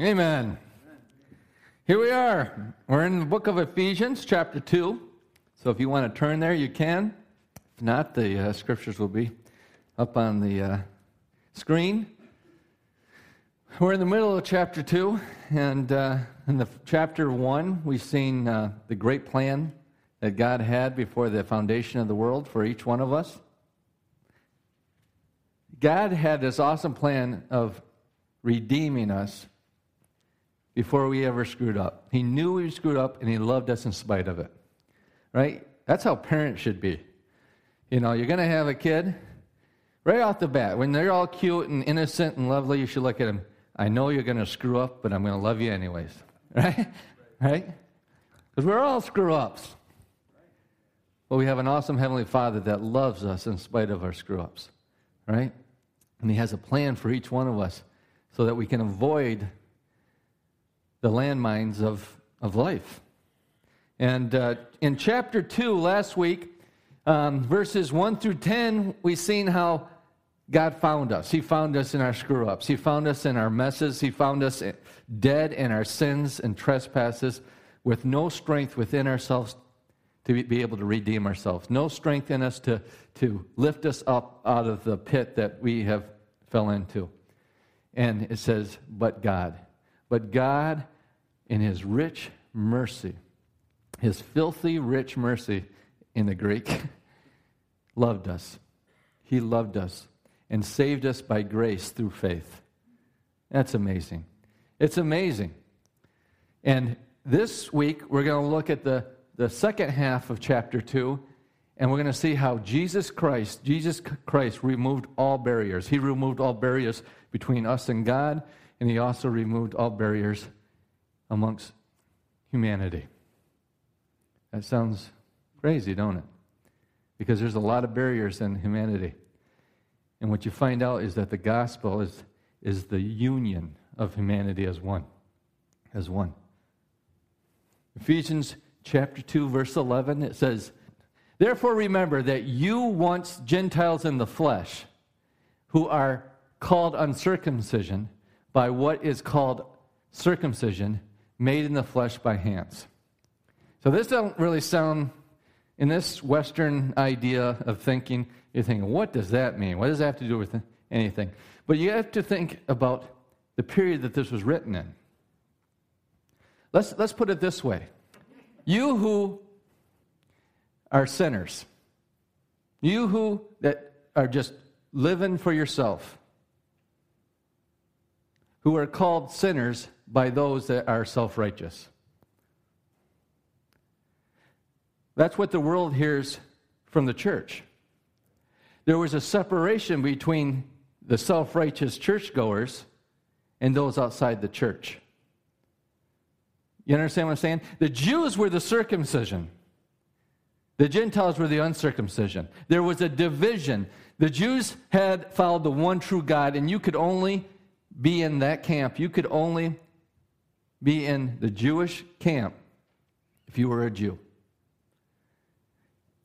Amen. Here we are. We're in the book of Ephesians, chapter 2. So if you want to turn there, you can. If not, the uh, scriptures will be up on the uh, screen. We're in the middle of chapter 2, and uh, in the chapter 1, we've seen uh, the great plan that God had before the foundation of the world for each one of us. God had this awesome plan of redeeming us before we ever screwed up. He knew we screwed up and he loved us in spite of it. Right? That's how parents should be. You know, you're going to have a kid right off the bat. When they're all cute and innocent and lovely, you should look at them. I know you're going to screw up, but I'm going to love you anyways. Right? Right? Because we're all screw ups. But we have an awesome Heavenly Father that loves us in spite of our screw ups. Right? And He has a plan for each one of us so that we can avoid the landmines of, of life. And uh, in chapter 2, last week, um, verses 1 through 10, we've seen how God found us. He found us in our screw ups, He found us in our messes, He found us dead in our sins and trespasses with no strength within ourselves to be able to redeem ourselves, no strength in us to, to lift us up out of the pit that we have fell into. And it says, but God. But God, in His rich mercy, His filthy rich mercy in the Greek, loved us. He loved us and saved us by grace through faith. That's amazing. It's amazing. And this week, we're going to look at the, the second half of chapter 2, and we're going to see how Jesus Christ, Jesus Christ removed all barriers. He removed all barriers between us and God, and he also removed all barriers amongst humanity. That sounds crazy, don't it? Because there's a lot of barriers in humanity. And what you find out is that the gospel is, is the union of humanity as one. As one. Ephesians chapter 2, verse 11, it says, Therefore remember that you once Gentiles in the flesh, who are called uncircumcision by what is called circumcision made in the flesh by hands. So this doesn't really sound in this Western idea of thinking, you're thinking, what does that mean? What does that have to do with anything? But you have to think about the period that this was written in. Let's, let's put it this way You who are sinners, you who that are just living for yourself, who are called sinners by those that are self righteous. That's what the world hears from the church. There was a separation between the self righteous churchgoers and those outside the church. You understand what I'm saying? The Jews were the circumcision. The Gentiles were the uncircumcision. There was a division. The Jews had followed the one true God, and you could only be in that camp. You could only be in the Jewish camp if you were a Jew.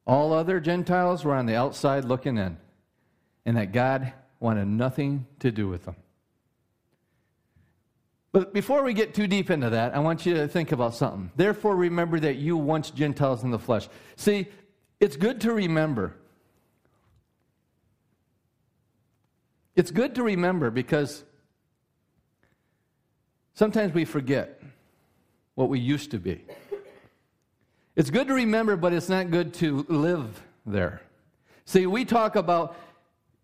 All other Gentiles were on the outside looking in, and that God wanted nothing to do with them. But before we get too deep into that, I want you to think about something. Therefore, remember that you once Gentiles in the flesh. See, it's good to remember. It's good to remember because Sometimes we forget what we used to be. It's good to remember, but it's not good to live there. See, we talk about,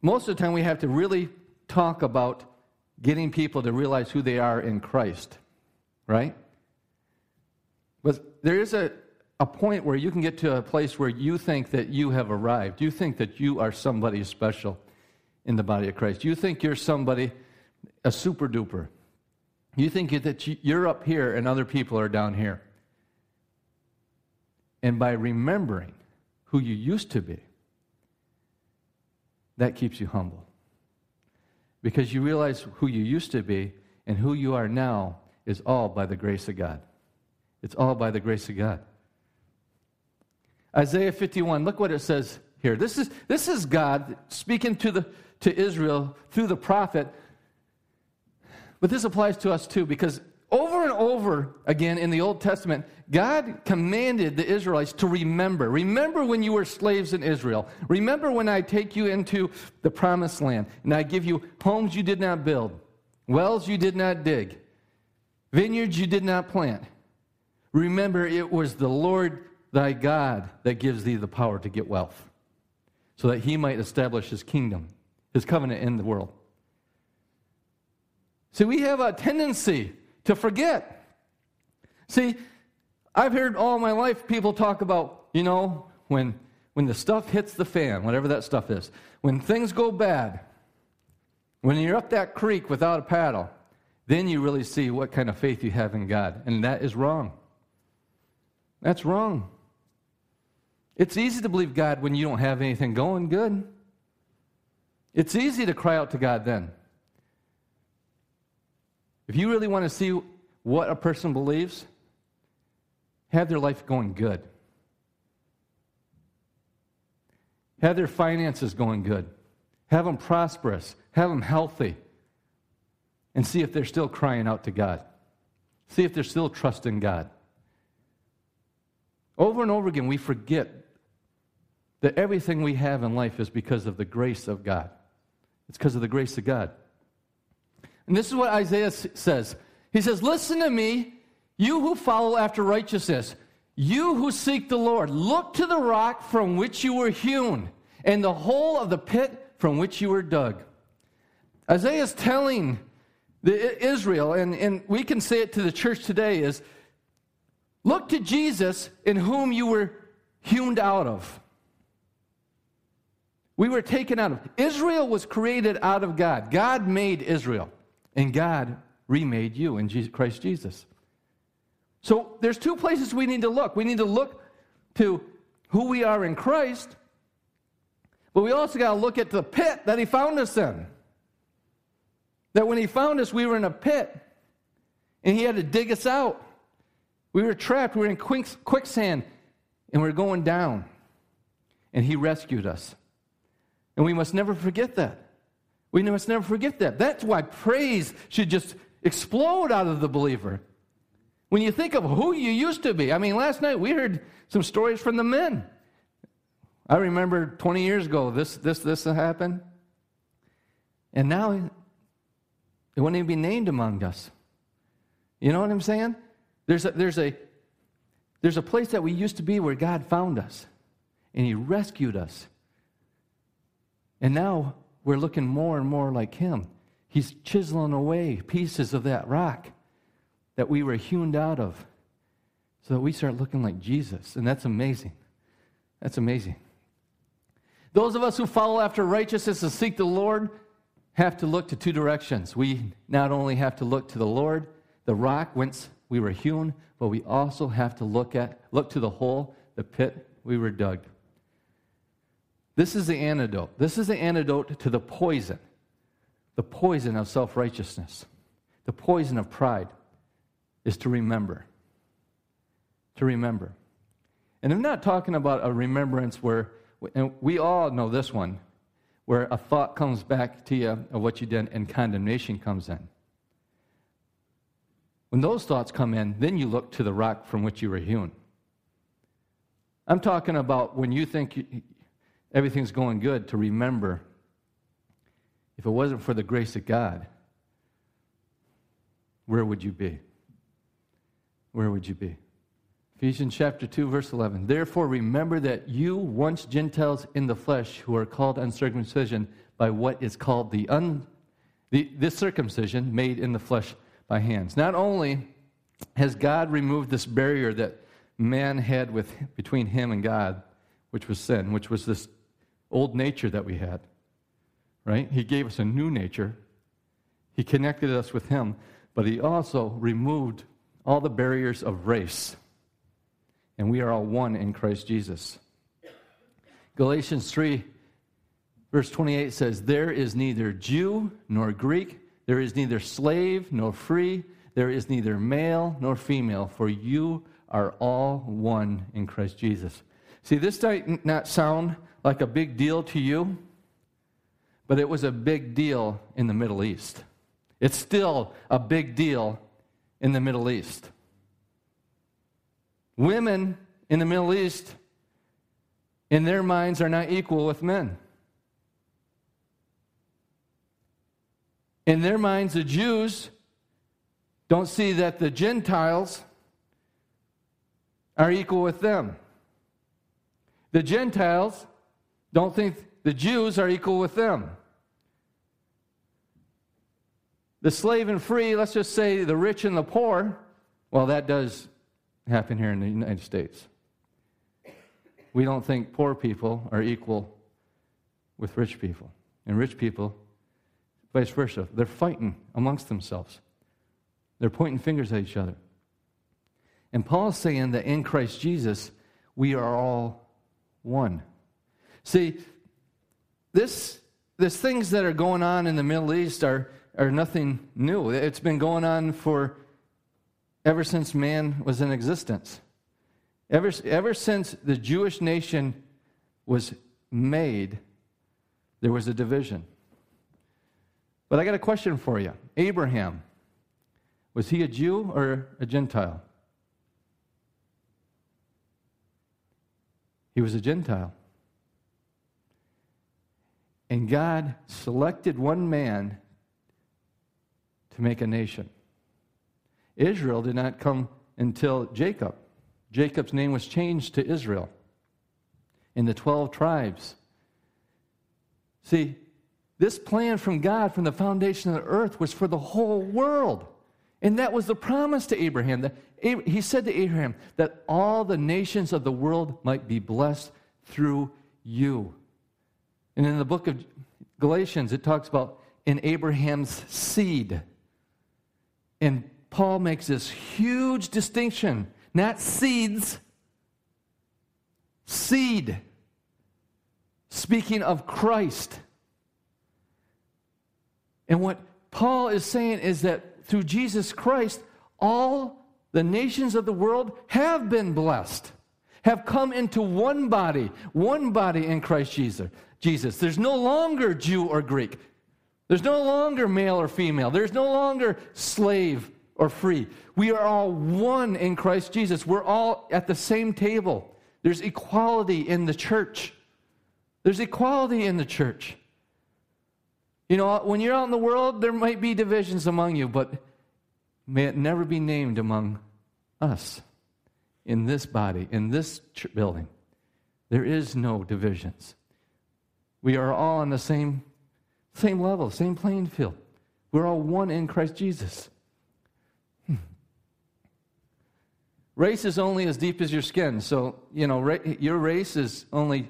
most of the time, we have to really talk about getting people to realize who they are in Christ, right? But there is a, a point where you can get to a place where you think that you have arrived. You think that you are somebody special in the body of Christ. You think you're somebody, a super duper. You think that you're up here and other people are down here. And by remembering who you used to be, that keeps you humble. Because you realize who you used to be and who you are now is all by the grace of God. It's all by the grace of God. Isaiah 51, look what it says here. This is, this is God speaking to, the, to Israel through the prophet But this applies to us too, because over and over again in the Old Testament, God commanded the Israelites to remember. Remember when you were slaves in Israel. Remember when I take you into the promised land and I give you homes you did not build, wells you did not dig, vineyards you did not plant. Remember, it was the Lord thy God that gives thee the power to get wealth, so that he might establish his kingdom, his covenant in the world. See, we have a tendency to forget. See, I've heard all my life people talk about, you know, when, when the stuff hits the fan, whatever that stuff is, when things go bad, when you're up that creek without a paddle, then you really see what kind of faith you have in God. And that is wrong. That's wrong. It's easy to believe God when you don't have anything going good. It's easy to cry out to God then. If you really want to see what a person believes, have their life going good. Have their finances going good. Have them prosperous. Have them healthy. And see if they're still crying out to God. See if they're still trusting God. Over and over again, we forget that everything we have in life is because of the grace of God. It's because of the grace of God. And this is what Isaiah says He says, Listen to me, you who follow after righteousness, you who seek the Lord. Look to the rock from which you were hewn, and the hole of the pit from which you were dug. Isaiah is telling the, Israel, and, and we can say it to the church today, is look to Jesus in whom you were hewn out of. We were taken out of. Israel was created out of God. God made Israel, and God remade you in Jesus, Christ Jesus. So there's two places we need to look. We need to look to who we are in Christ, but we also got to look at the pit that He found us in. That when He found us, we were in a pit, and He had to dig us out. We were trapped, we were in quicksand, and we are going down. And He rescued us. And we must never forget that. We must never forget that. That's why praise should just explode out of the believer. When you think of who you used to be, I mean, last night we heard some stories from the men. I remember 20 years ago, this, this, this happened. And now it wouldn't even be named among us. You know what I'm saying? There's a, there's a, there's a place that we used to be where God found us and He rescued us. And now we're looking more and more like Him. He's chiseling away pieces of that rock that we were hewn out of so that we start looking like Jesus. And that's amazing. That's amazing. Those of us who follow after righteousness and seek the Lord have to look to two directions. We not only have to look to the Lord, the rock whence we were hewn, but we also have to look at look to the hole, the pit we were dug. This is the antidote. This is the antidote to the poison, the poison of self righteousness, the poison of pride, is to remember. To remember. And I'm not talking about a remembrance where, and we all know this one, where a thought comes back to you of what you did and condemnation comes in. When those thoughts come in, then you look to the rock from which you were hewn. I'm talking about when you think everything's going good, to remember if it wasn't for the grace of God, where would you be? Where would you be? Ephesians chapter 2, verse 11. Therefore, remember that you, once Gentiles in the flesh, who are called uncircumcision by what is called the, un, the this circumcision made in the flesh by hands. Not only has God removed this barrier that man had with, between him and God, which was sin, which was this old nature that we had, right? He gave us a new nature. He connected us with Him, but He also removed all the barriers of race. And we are all one in Christ Jesus. Galatians 3, verse 28 says, There is neither Jew nor Greek, there is neither slave nor free, there is neither male nor female, for you are all one in Christ Jesus. See, this might not sound like a big deal to you, but it was a big deal in the Middle East. It's still a big deal in the Middle East. Women in the Middle East, in their minds, are not equal with men. In their minds, the Jews don't see that the Gentiles are equal with them. The Gentiles don't think the Jews are equal with them. The slave and free, let's just say the rich and the poor, well, that does happen here in the United States. We don't think poor people are equal with rich people. And rich people, vice versa, they're fighting amongst themselves. They're pointing fingers at each other. And Paul's saying that in Christ Jesus, we are all one. See, this, this things that are going on in the Middle East are are nothing new. It's been going on for ever since man was in existence. Ever, ever since the Jewish nation was made, there was a division. But I got a question for you. Abraham, was he a Jew or a Gentile? He was a Gentile. And God selected one man to make a nation. Israel did not come until Jacob. Jacob's name was changed to Israel in the 12 tribes. See, this plan from God from the foundation of the earth was for the whole world. And that was the promise to Abraham. That he said to Abraham that all the nations of the world might be blessed through you. And in the book of Galatians, it talks about in Abraham's seed. And Paul makes this huge distinction not seeds, seed. Speaking of Christ. And what Paul is saying is that through Jesus Christ, all the nations of the world have been blessed, have come into one body, one body in Christ Jesus. Jesus. There's no longer Jew or Greek. There's no longer male or female. There's no longer slave or free. We are all one in Christ Jesus. We're all at the same table. There's equality in the church. There's equality in the church. You know, when you're out in the world, there might be divisions among you, but may it never be named among us in this body, in this building. There is no divisions. We are all on the same same level, same playing field. We're all one in Christ Jesus. Hmm. Race is only as deep as your skin. So, you know, ra- your race is only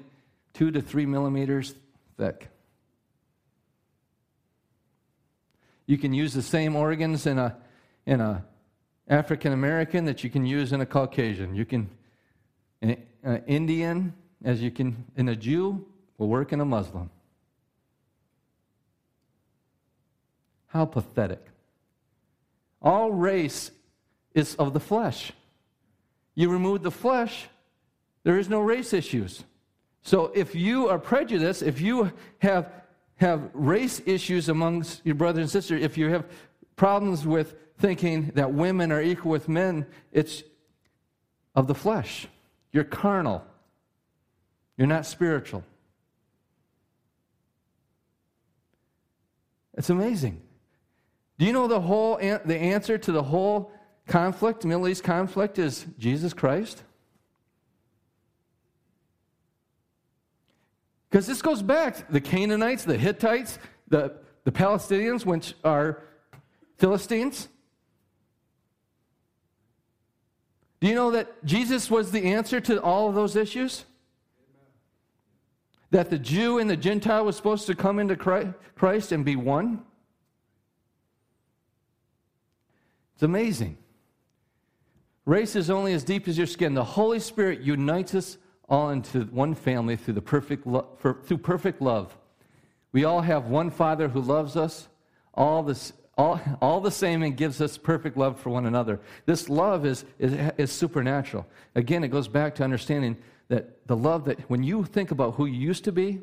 two to three millimeters thick. You can use the same organs in a, in a African American that you can use in a Caucasian. You can, an Indian, as you can, in a Jew, will work in a Muslim. How pathetic. All race is of the flesh. You remove the flesh, there is no race issues. So if you are prejudiced, if you have, have race issues amongst your brothers and sisters, if you have problems with thinking that women are equal with men, it's of the flesh. You're carnal. You're not spiritual. It's amazing. Do you know the whole the answer to the whole conflict, Middle East conflict, is Jesus Christ? Because this goes back the Canaanites, the Hittites, the, the Palestinians, which are Philistines. Do you know that Jesus was the answer to all of those issues? That the Jew and the Gentile was supposed to come into Christ and be one? It's amazing. Race is only as deep as your skin. The Holy Spirit unites us all into one family through, the perfect lo- for, through perfect love. We all have one Father who loves us, all, all, all the same, and gives us perfect love for one another. This love is, is, is supernatural. Again, it goes back to understanding that the love that when you think about who you used to be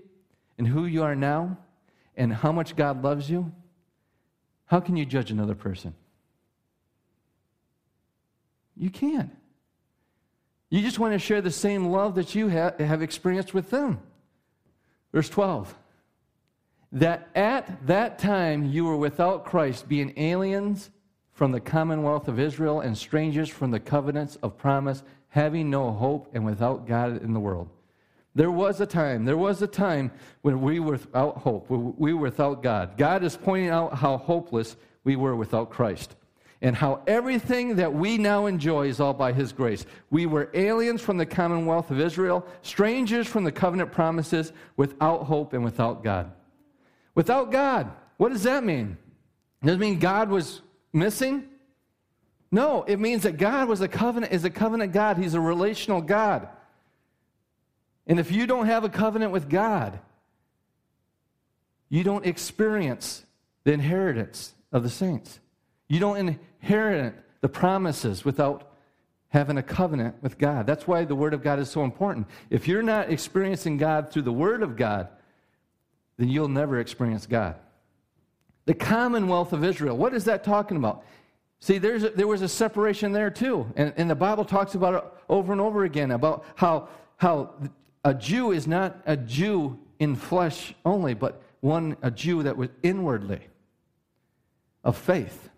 and who you are now and how much God loves you, how can you judge another person? You can't. You just want to share the same love that you ha- have experienced with them. Verse 12 that at that time you were without Christ, being aliens from the commonwealth of Israel and strangers from the covenants of promise, having no hope and without God in the world. There was a time, there was a time when we were without hope, we were without God. God is pointing out how hopeless we were without Christ and how everything that we now enjoy is all by His grace. We were aliens from the commonwealth of Israel, strangers from the covenant promises, without hope and without God. Without God. What does that mean? Does it mean God was missing? No, it means that God was a covenant, is a covenant God. He's a relational God. And if you don't have a covenant with God, you don't experience the inheritance of the saints. You don't inherit the promises without having a covenant with God. That's why the Word of God is so important. If you're not experiencing God through the Word of God, then you'll never experience God. The commonwealth of Israel, what is that talking about? See, there's a, there was a separation there too. And, and the Bible talks about it over and over again about how, how a Jew is not a Jew in flesh only, but one, a Jew that was inwardly of faith.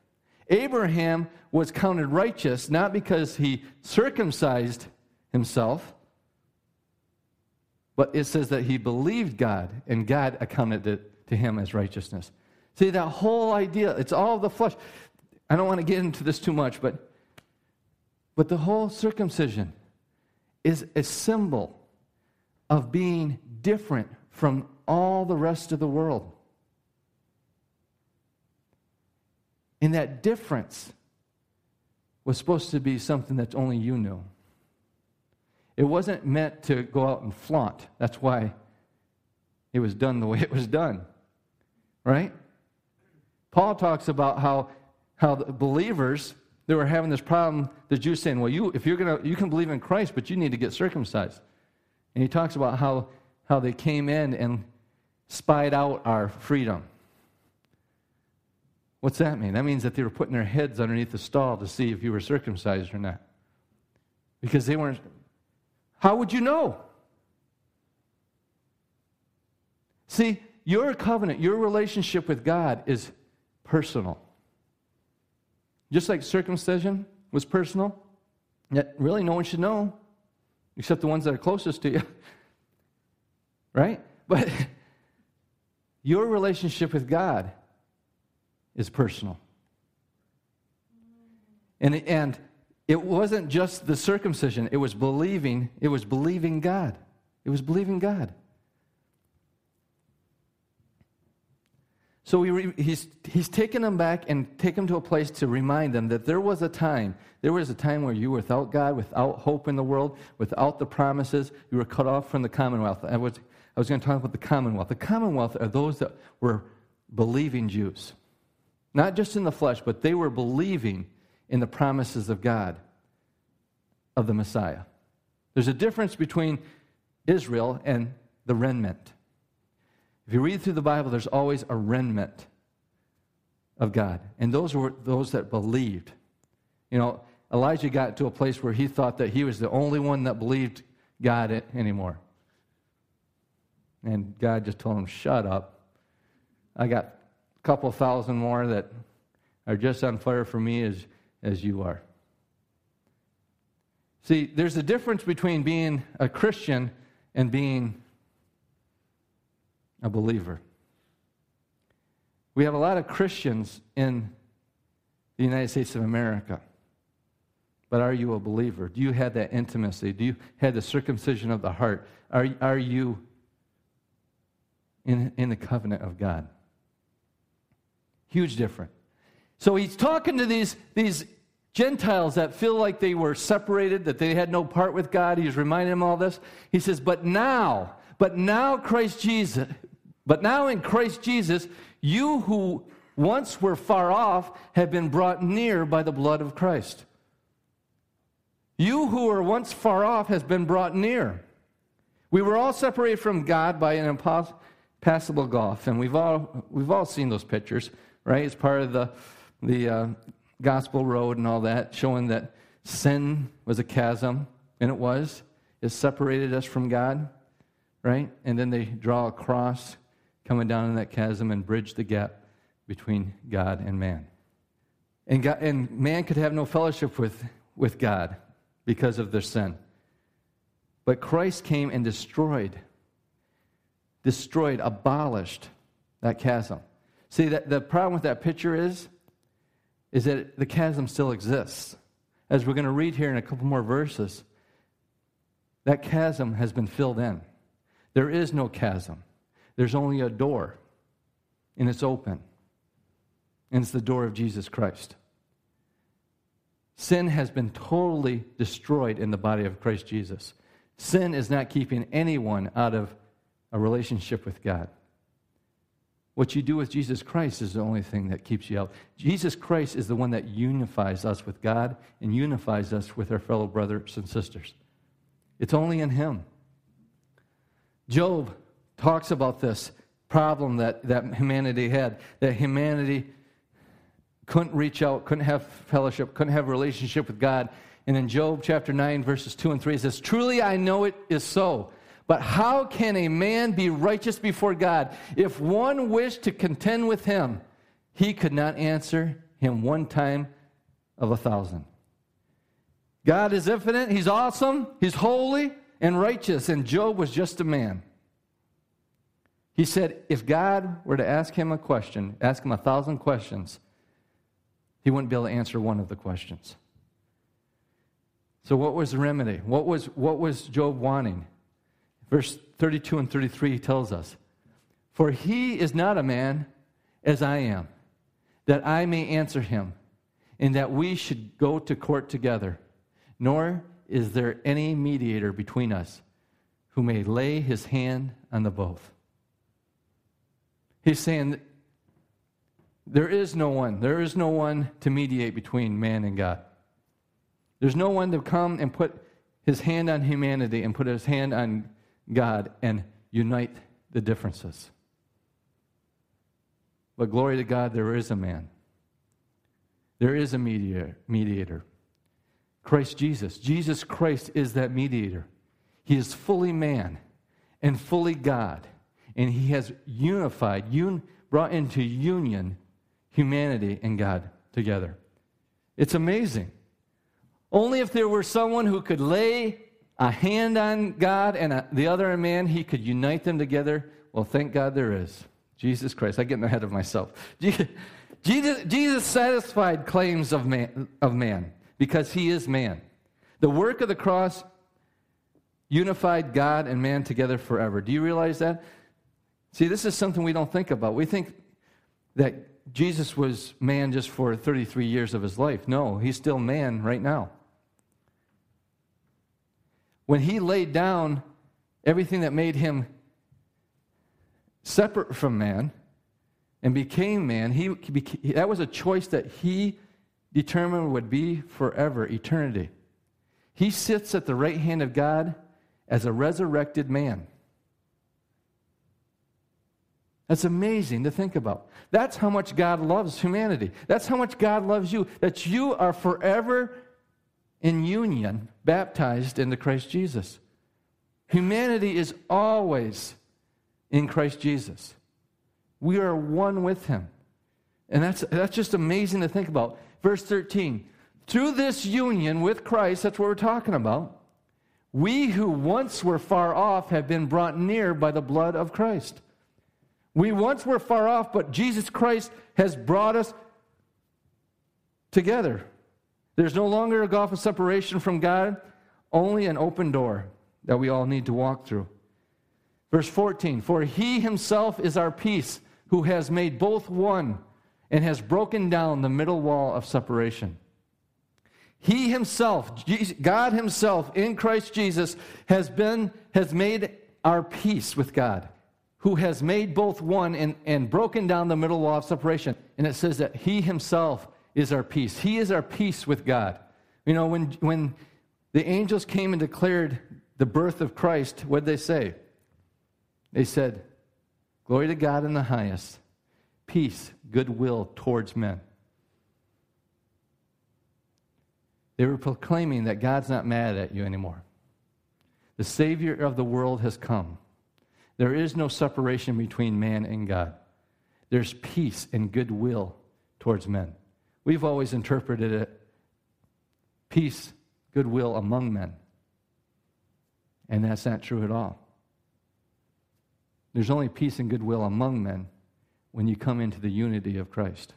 Abraham was counted righteous not because he circumcised himself, but it says that he believed God and God accounted it to him as righteousness. See, that whole idea, it's all the flesh. I don't want to get into this too much, but, but the whole circumcision is a symbol of being different from all the rest of the world. And that difference was supposed to be something that only you knew. It wasn't meant to go out and flaunt. That's why it was done the way it was done. Right? Paul talks about how, how the believers they were having this problem, the Jews saying, Well, you if you're gonna you can believe in Christ, but you need to get circumcised. And he talks about how, how they came in and spied out our freedom. What's that mean? That means that they were putting their heads underneath the stall to see if you were circumcised or not. Because they weren't. How would you know? See, your covenant, your relationship with God is personal. Just like circumcision was personal, yet really no one should know except the ones that are closest to you. right? But your relationship with God is personal. And, and it wasn't just the circumcision, it was believing, it was believing God. It was believing God. So he, he's, he's taken them back and taken them to a place to remind them that there was a time, there was a time where you were without God, without hope in the world, without the promises, you were cut off from the commonwealth. I was, I was going to talk about the commonwealth. The commonwealth are those that were believing Jews. Not just in the flesh, but they were believing in the promises of God, of the Messiah. There's a difference between Israel and the remnant. If you read through the Bible, there's always a remnant of God. And those were those that believed. You know, Elijah got to a place where he thought that he was the only one that believed God anymore. And God just told him, Shut up. I got a couple thousand more that are just on fire for me as, as you are. See, there's a difference between being a Christian and being a believer. We have a lot of Christians in the United States of America. But are you a believer? Do you have that intimacy? Do you have the circumcision of the heart? Are, are you in, in the covenant of God? Huge difference. So he's talking to these, these Gentiles that feel like they were separated, that they had no part with God. He's reminding them all this. He says, But now, but now Christ Jesus, but now in Christ Jesus, you who once were far off have been brought near by the blood of Christ. You who were once far off has been brought near. We were all separated from God by an impassable gulf, and we've all, we've all seen those pictures right? It's part of the, the uh, gospel road and all that, showing that sin was a chasm, and it was. It separated us from God, right? And then they draw a cross coming down in that chasm and bridge the gap between God and man. And, God, and man could have no fellowship with, with God because of their sin. But Christ came and destroyed, destroyed, abolished that chasm. See, that, the problem with that picture is, is that the chasm still exists. As we're going to read here in a couple more verses, that chasm has been filled in. There is no chasm, there's only a door, and it's open. And it's the door of Jesus Christ. Sin has been totally destroyed in the body of Christ Jesus. Sin is not keeping anyone out of a relationship with God. What you do with Jesus Christ is the only thing that keeps you out. Jesus Christ is the one that unifies us with God and unifies us with our fellow brothers and sisters. It's only in Him. Job talks about this problem that, that humanity had, that humanity couldn't reach out, couldn't have fellowship, couldn't have relationship with God. And in Job chapter 9, verses 2 and 3, it says, Truly I know it is so. But how can a man be righteous before God? If one wished to contend with him, he could not answer him one time of a thousand. God is infinite, He's awesome, He's holy and righteous, and Job was just a man. He said, if God were to ask him a question, ask him a thousand questions, he wouldn't be able to answer one of the questions. So, what was the remedy? What was, what was Job wanting? Verse 32 and 33 tells us For he is not a man as I am, that I may answer him, and that we should go to court together nor is there any mediator between us who may lay his hand on the both. He's saying there is no one, there is no one to mediate between man and God. There's no one to come and put his hand on humanity and put his hand on God and unite the differences. But glory to God, there is a man. There is a mediator. mediator. Christ Jesus. Jesus Christ is that mediator. He is fully man and fully God. And he has unified, un, brought into union humanity and God together. It's amazing. Only if there were someone who could lay a hand on God and a, the other man, he could unite them together. Well, thank God there is. Jesus Christ. I get ahead of myself. Jesus, Jesus satisfied claims of man, of man because he is man. The work of the cross unified God and man together forever. Do you realize that? See, this is something we don't think about. We think that Jesus was man just for 33 years of his life. No, he's still man right now. When he laid down everything that made him separate from man and became man, he, that was a choice that he determined would be forever, eternity. He sits at the right hand of God as a resurrected man. That's amazing to think about. That's how much God loves humanity. That's how much God loves you, that you are forever in union, baptized into Christ Jesus. Humanity is always in Christ Jesus. We are one with him. And that's, that's just amazing to think about. Verse 13 Through this union with Christ, that's what we're talking about, we who once were far off have been brought near by the blood of Christ. We once were far off, but Jesus Christ has brought us together. There's no longer a gulf of separation from God, only an open door that we all need to walk through. Verse 14 For he himself is our peace, who has made both one and has broken down the middle wall of separation. He himself, God himself in Christ Jesus has been has made our peace with God, who has made both one and, and broken down the middle wall of separation. And it says that he himself is our peace. He is our peace with God. You know, when when the angels came and declared the birth of Christ, what did they say? They said, Glory to God in the highest peace, goodwill towards men. They were proclaiming that God's not mad at you anymore. The Savior of the world has come. There is no separation between man and God. There's peace and goodwill towards men. We've always interpreted it peace, goodwill among men. And that's not true at all. There's only peace and goodwill among men when you come into the unity of Christ.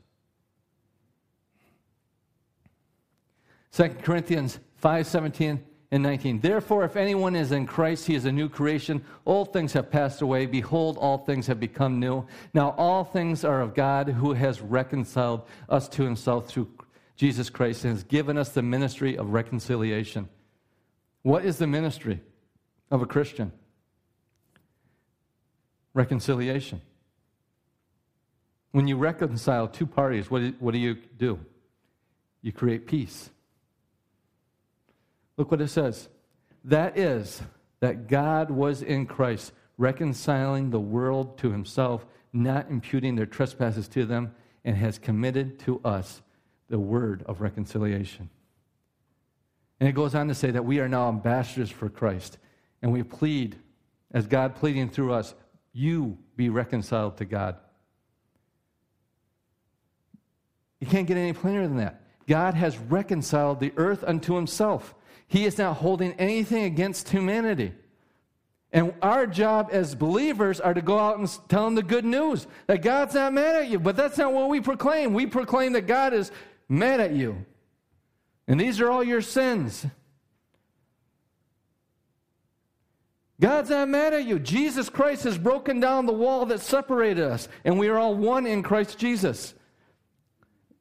2 Corinthians 5 17 and 19. Therefore, if anyone is in Christ, he is a new creation. Old things have passed away. Behold, all things have become new. Now, all things are of God who has reconciled us to himself through Jesus Christ and has given us the ministry of reconciliation. What is the ministry of a Christian? Reconciliation. When you reconcile two parties, what do, what do you do? You create peace. Look what it says. That is, that God was in Christ, reconciling the world to himself, not imputing their trespasses to them, and has committed to us the word of reconciliation. And it goes on to say that we are now ambassadors for Christ, and we plead, as God pleading through us, you be reconciled to God. You can't get any plainer than that. God has reconciled the earth unto himself. He is not holding anything against humanity. And our job as believers are to go out and tell them the good news that God's not mad at you. But that's not what we proclaim. We proclaim that God is mad at you. And these are all your sins. God's not mad at you. Jesus Christ has broken down the wall that separated us, and we are all one in Christ Jesus.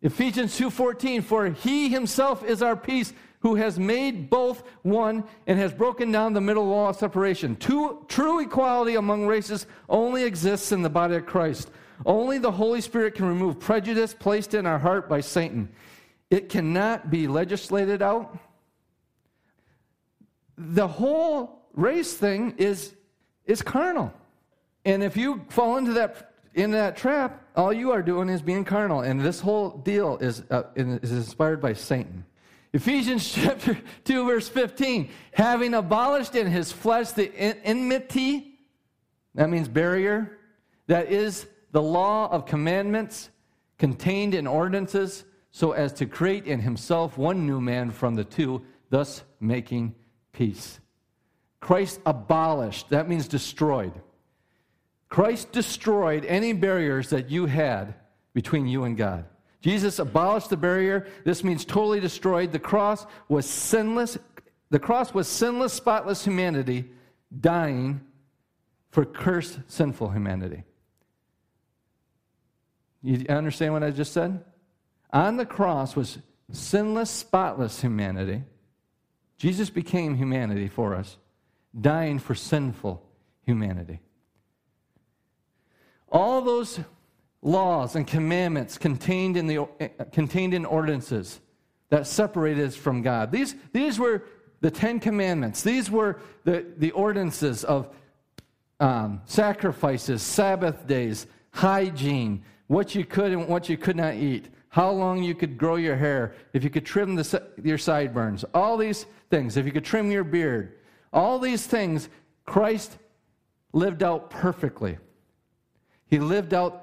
Ephesians 2:14 for he himself is our peace who has made both one and has broken down the middle wall of separation. Two, true equality among races only exists in the body of Christ. Only the Holy Spirit can remove prejudice placed in our heart by Satan. It cannot be legislated out. The whole race thing is, is carnal. And if you fall into that in that trap, all you are doing is being carnal. And this whole deal is, uh, is inspired by Satan. Ephesians chapter 2, verse 15. Having abolished in his flesh the enmity, that means barrier, that is the law of commandments contained in ordinances, so as to create in himself one new man from the two, thus making peace. Christ abolished, that means destroyed. Christ destroyed any barriers that you had between you and God. Jesus abolished the barrier. This means totally destroyed. The cross was sinless. The cross was sinless, spotless humanity dying for cursed, sinful humanity. You understand what I just said? On the cross was sinless, spotless humanity. Jesus became humanity for us, dying for sinful humanity. All those laws and commandments contained in, the, contained in ordinances that separated us from God. These, these were the Ten Commandments. These were the, the ordinances of um, sacrifices, Sabbath days, hygiene, what you could and what you could not eat, how long you could grow your hair, if you could trim the, your sideburns, all these things, if you could trim your beard. All these things Christ lived out perfectly. He lived out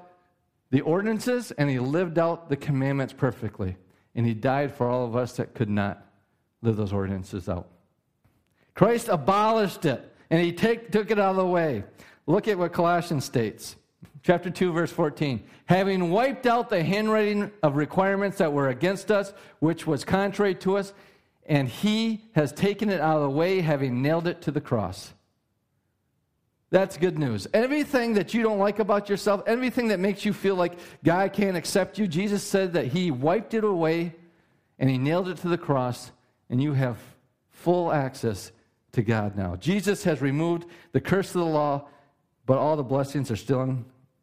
the ordinances and he lived out the commandments perfectly. And he died for all of us that could not live those ordinances out. Christ abolished it and he take, took it out of the way. Look at what Colossians states. Chapter 2, verse 14. Having wiped out the handwriting of requirements that were against us, which was contrary to us, and he has taken it out of the way, having nailed it to the cross. That's good news. Everything that you don't like about yourself, everything that makes you feel like God can't accept you, Jesus said that He wiped it away and He nailed it to the cross, and you have full access to God now. Jesus has removed the curse of the law, but all the blessings are still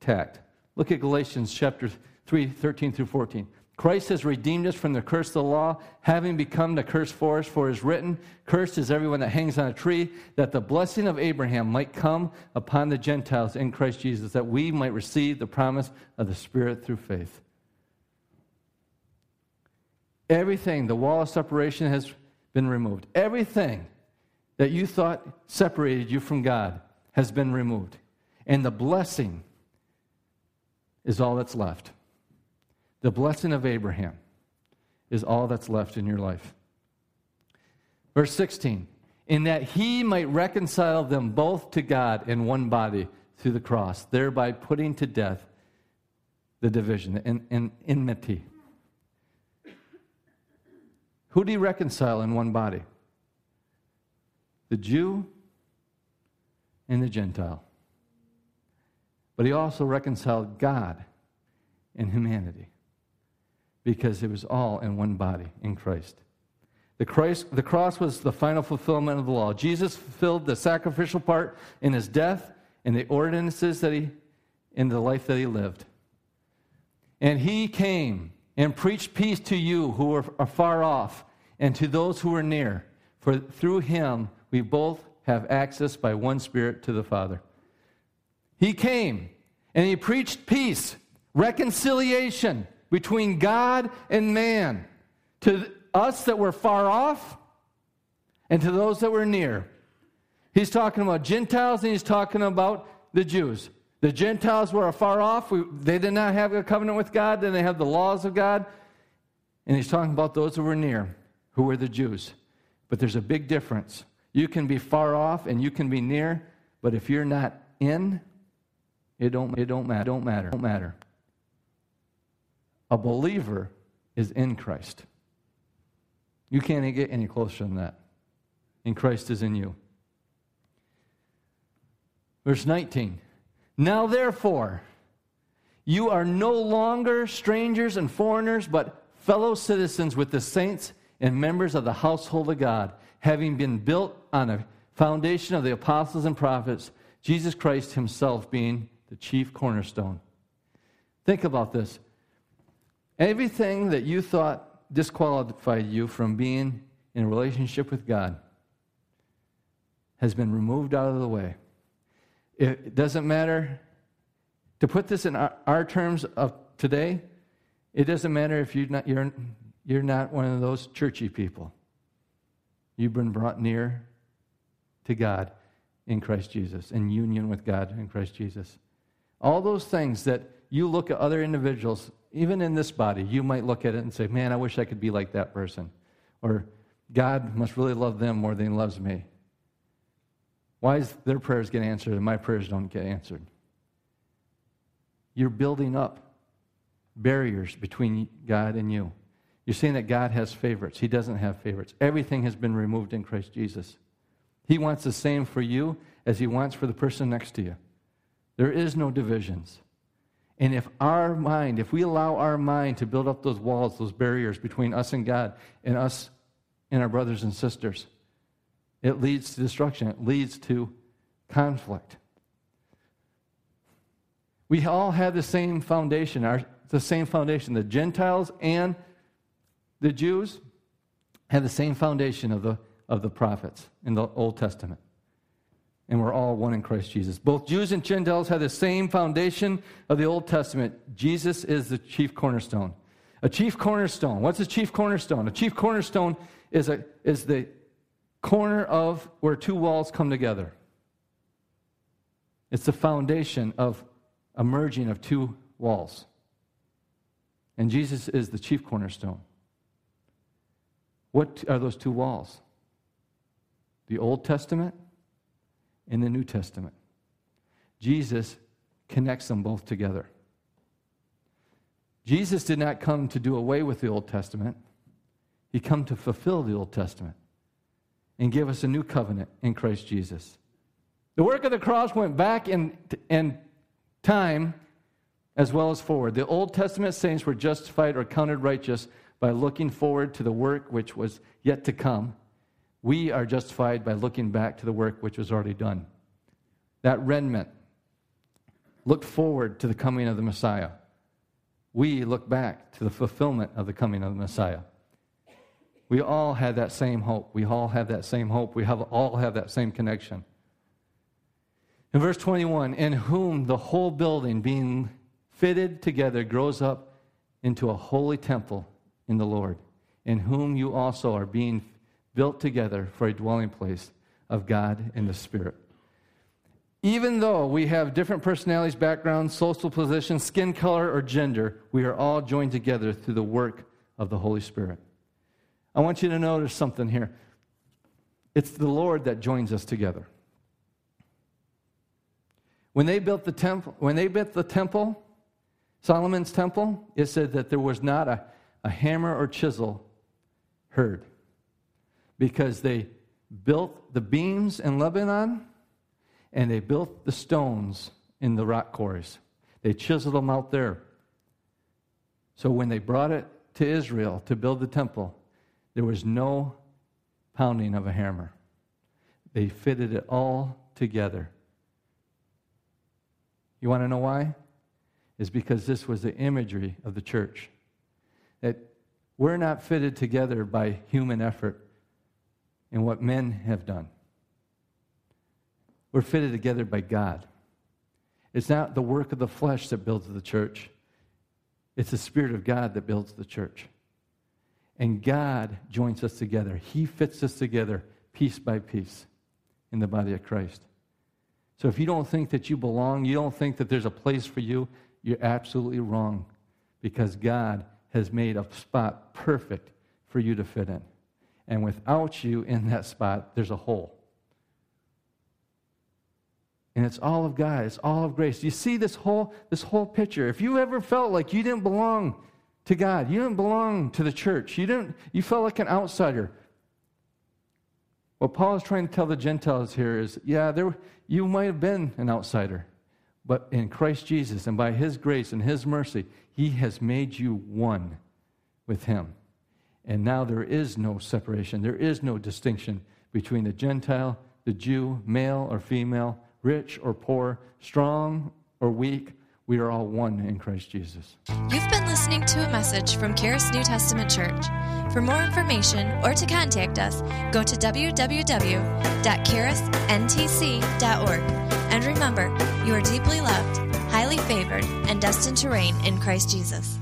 intact. Look at Galatians chapter 3, 13 through 14. Christ has redeemed us from the curse of the law, having become the curse for us, for it is written, Cursed is everyone that hangs on a tree, that the blessing of Abraham might come upon the Gentiles in Christ Jesus, that we might receive the promise of the Spirit through faith. Everything, the wall of separation has been removed. Everything that you thought separated you from God has been removed. And the blessing is all that's left. The blessing of Abraham is all that's left in your life. Verse 16, in that he might reconcile them both to God in one body through the cross, thereby putting to death the division and, enmity. Who do you reconcile in one body? The Jew and the Gentile. But he also reconciled God and humanity because it was all in one body in Christ. The, Christ. the cross was the final fulfillment of the law. Jesus fulfilled the sacrificial part in his death and the ordinances that he, in the life that he lived. And he came and preached peace to you who are, far off and to those who are near. For through him we both have access by one Spirit to the Father. He came and he preached peace, reconciliation between God and man, to us that were far off and to those that were near. He's talking about Gentiles and he's talking about the Jews. The Gentiles were far off. We, they did not have a covenant with God. Then they have the laws of God. And he's talking about those who were near, who were the Jews. But there's a big difference. You can be far off and you can be near, but if you're not in, it don't, it don't matter. Don't matter. Don't matter. A believer is in Christ. You can't get any closer than that. And Christ is in you. Verse 19. Now, therefore, you are no longer strangers and foreigners, but fellow citizens with the saints and members of the household of God, having been built on a foundation of the apostles and prophets, Jesus Christ himself being the chief cornerstone. Think about this. Everything that you thought disqualified you from being in a relationship with God has been removed out of the way. It doesn't matter, to put this in our, terms of today, it doesn't matter if you're not, you're, you're not one of those churchy people. You've been brought near to God in Christ Jesus, in union with God in Christ Jesus. All those things that you look at other individuals even in this body, you might look at it and say, Man, I wish I could be like that person. Or God must really love them more than he loves me. Why is their prayers get answered and my prayers don't get answered? You're building up barriers between God and you. You're saying that God has favorites. He doesn't have favorites. Everything has been removed in Christ Jesus. He wants the same for you as he wants for the person next to you. There is no divisions. And if our mind, if we allow our mind to build up those walls, those barriers between us and God and us and our brothers and sisters, it leads to destruction. It leads to conflict. We all have the same foundation, our, the same foundation. The Gentiles and the Jews have the same foundation of the, of the prophets in the Old Testament and we're all one in Christ Jesus. Both Jews and Gentiles have the same foundation of the Old Testament. Jesus is the chief cornerstone. A chief cornerstone. What's a chief cornerstone? A chief cornerstone is, a, is the corner of where two walls come together. It's the foundation of a merging of two walls. And Jesus is the chief cornerstone. What are those two walls? The Old Testament in the New Testament. Jesus connects them both together. Jesus did not come to do away with the Old Testament. He came to fulfill the Old Testament and give us a new covenant in Christ Jesus. The work of the cross went back in, in time as well as forward. The Old Testament saints were justified or counted righteous by looking forward to the work which was yet to come we are justified by looking back to the work which was already done. That remnant looked forward to the coming of the Messiah. we look back to the fulfillment of the coming of the Messiah. We all had that same hope. We all have that same hope. We have, all have that same connection. In verse 21, in whom the whole building being fitted together grows up into a holy temple in the Lord, in whom you also are being built together for a dwelling place of God in the Spirit. Even though we have different personalities, backgrounds, social positions, skin color, or gender, we are all joined together through the work of the Holy Spirit. I want you to notice something here. It's the Lord that joins us together. When they built the temple, when they built the temple, Solomon's temple, it said that there was not a, a hammer or chisel heard because they built the beams in Lebanon and they built the stones in the rock quarries. They chiseled them out there. So when they brought it to Israel to build the temple, there was no pounding of a hammer. They fitted it all together. You want to know why? Is because this was the imagery of the church. That we're not fitted together by human effort and what men have done. We're fitted together by God. It's not the work of the flesh that builds the church, it's the Spirit of God that builds the church. And God joins us together. He fits us together piece by piece in the body of Christ. So if you don't think that you belong, you don't think that there's a place for you, you're absolutely wrong because God has made a spot perfect for you to fit in. And without you in that spot, there's a hole. And it's all of God, it's all of grace. You see this whole, this whole picture. If you ever felt like you didn't belong to God, you didn't belong to the church, you, didn't, you felt like an outsider, what Paul is trying to tell the Gentiles here is yeah, there, you might have been an outsider, but in Christ Jesus and by his grace and his mercy, he has made you one with him. And now there is no separation, there is no distinction between the Gentile, the Jew, male or female, rich or poor, strong or weak. We are all one in Christ Jesus. You've been listening to a message from Charis New Testament Church. For more information or to contact us, go to www.charisntc.org. And remember, you are deeply loved, highly favored, and destined to reign in Christ Jesus.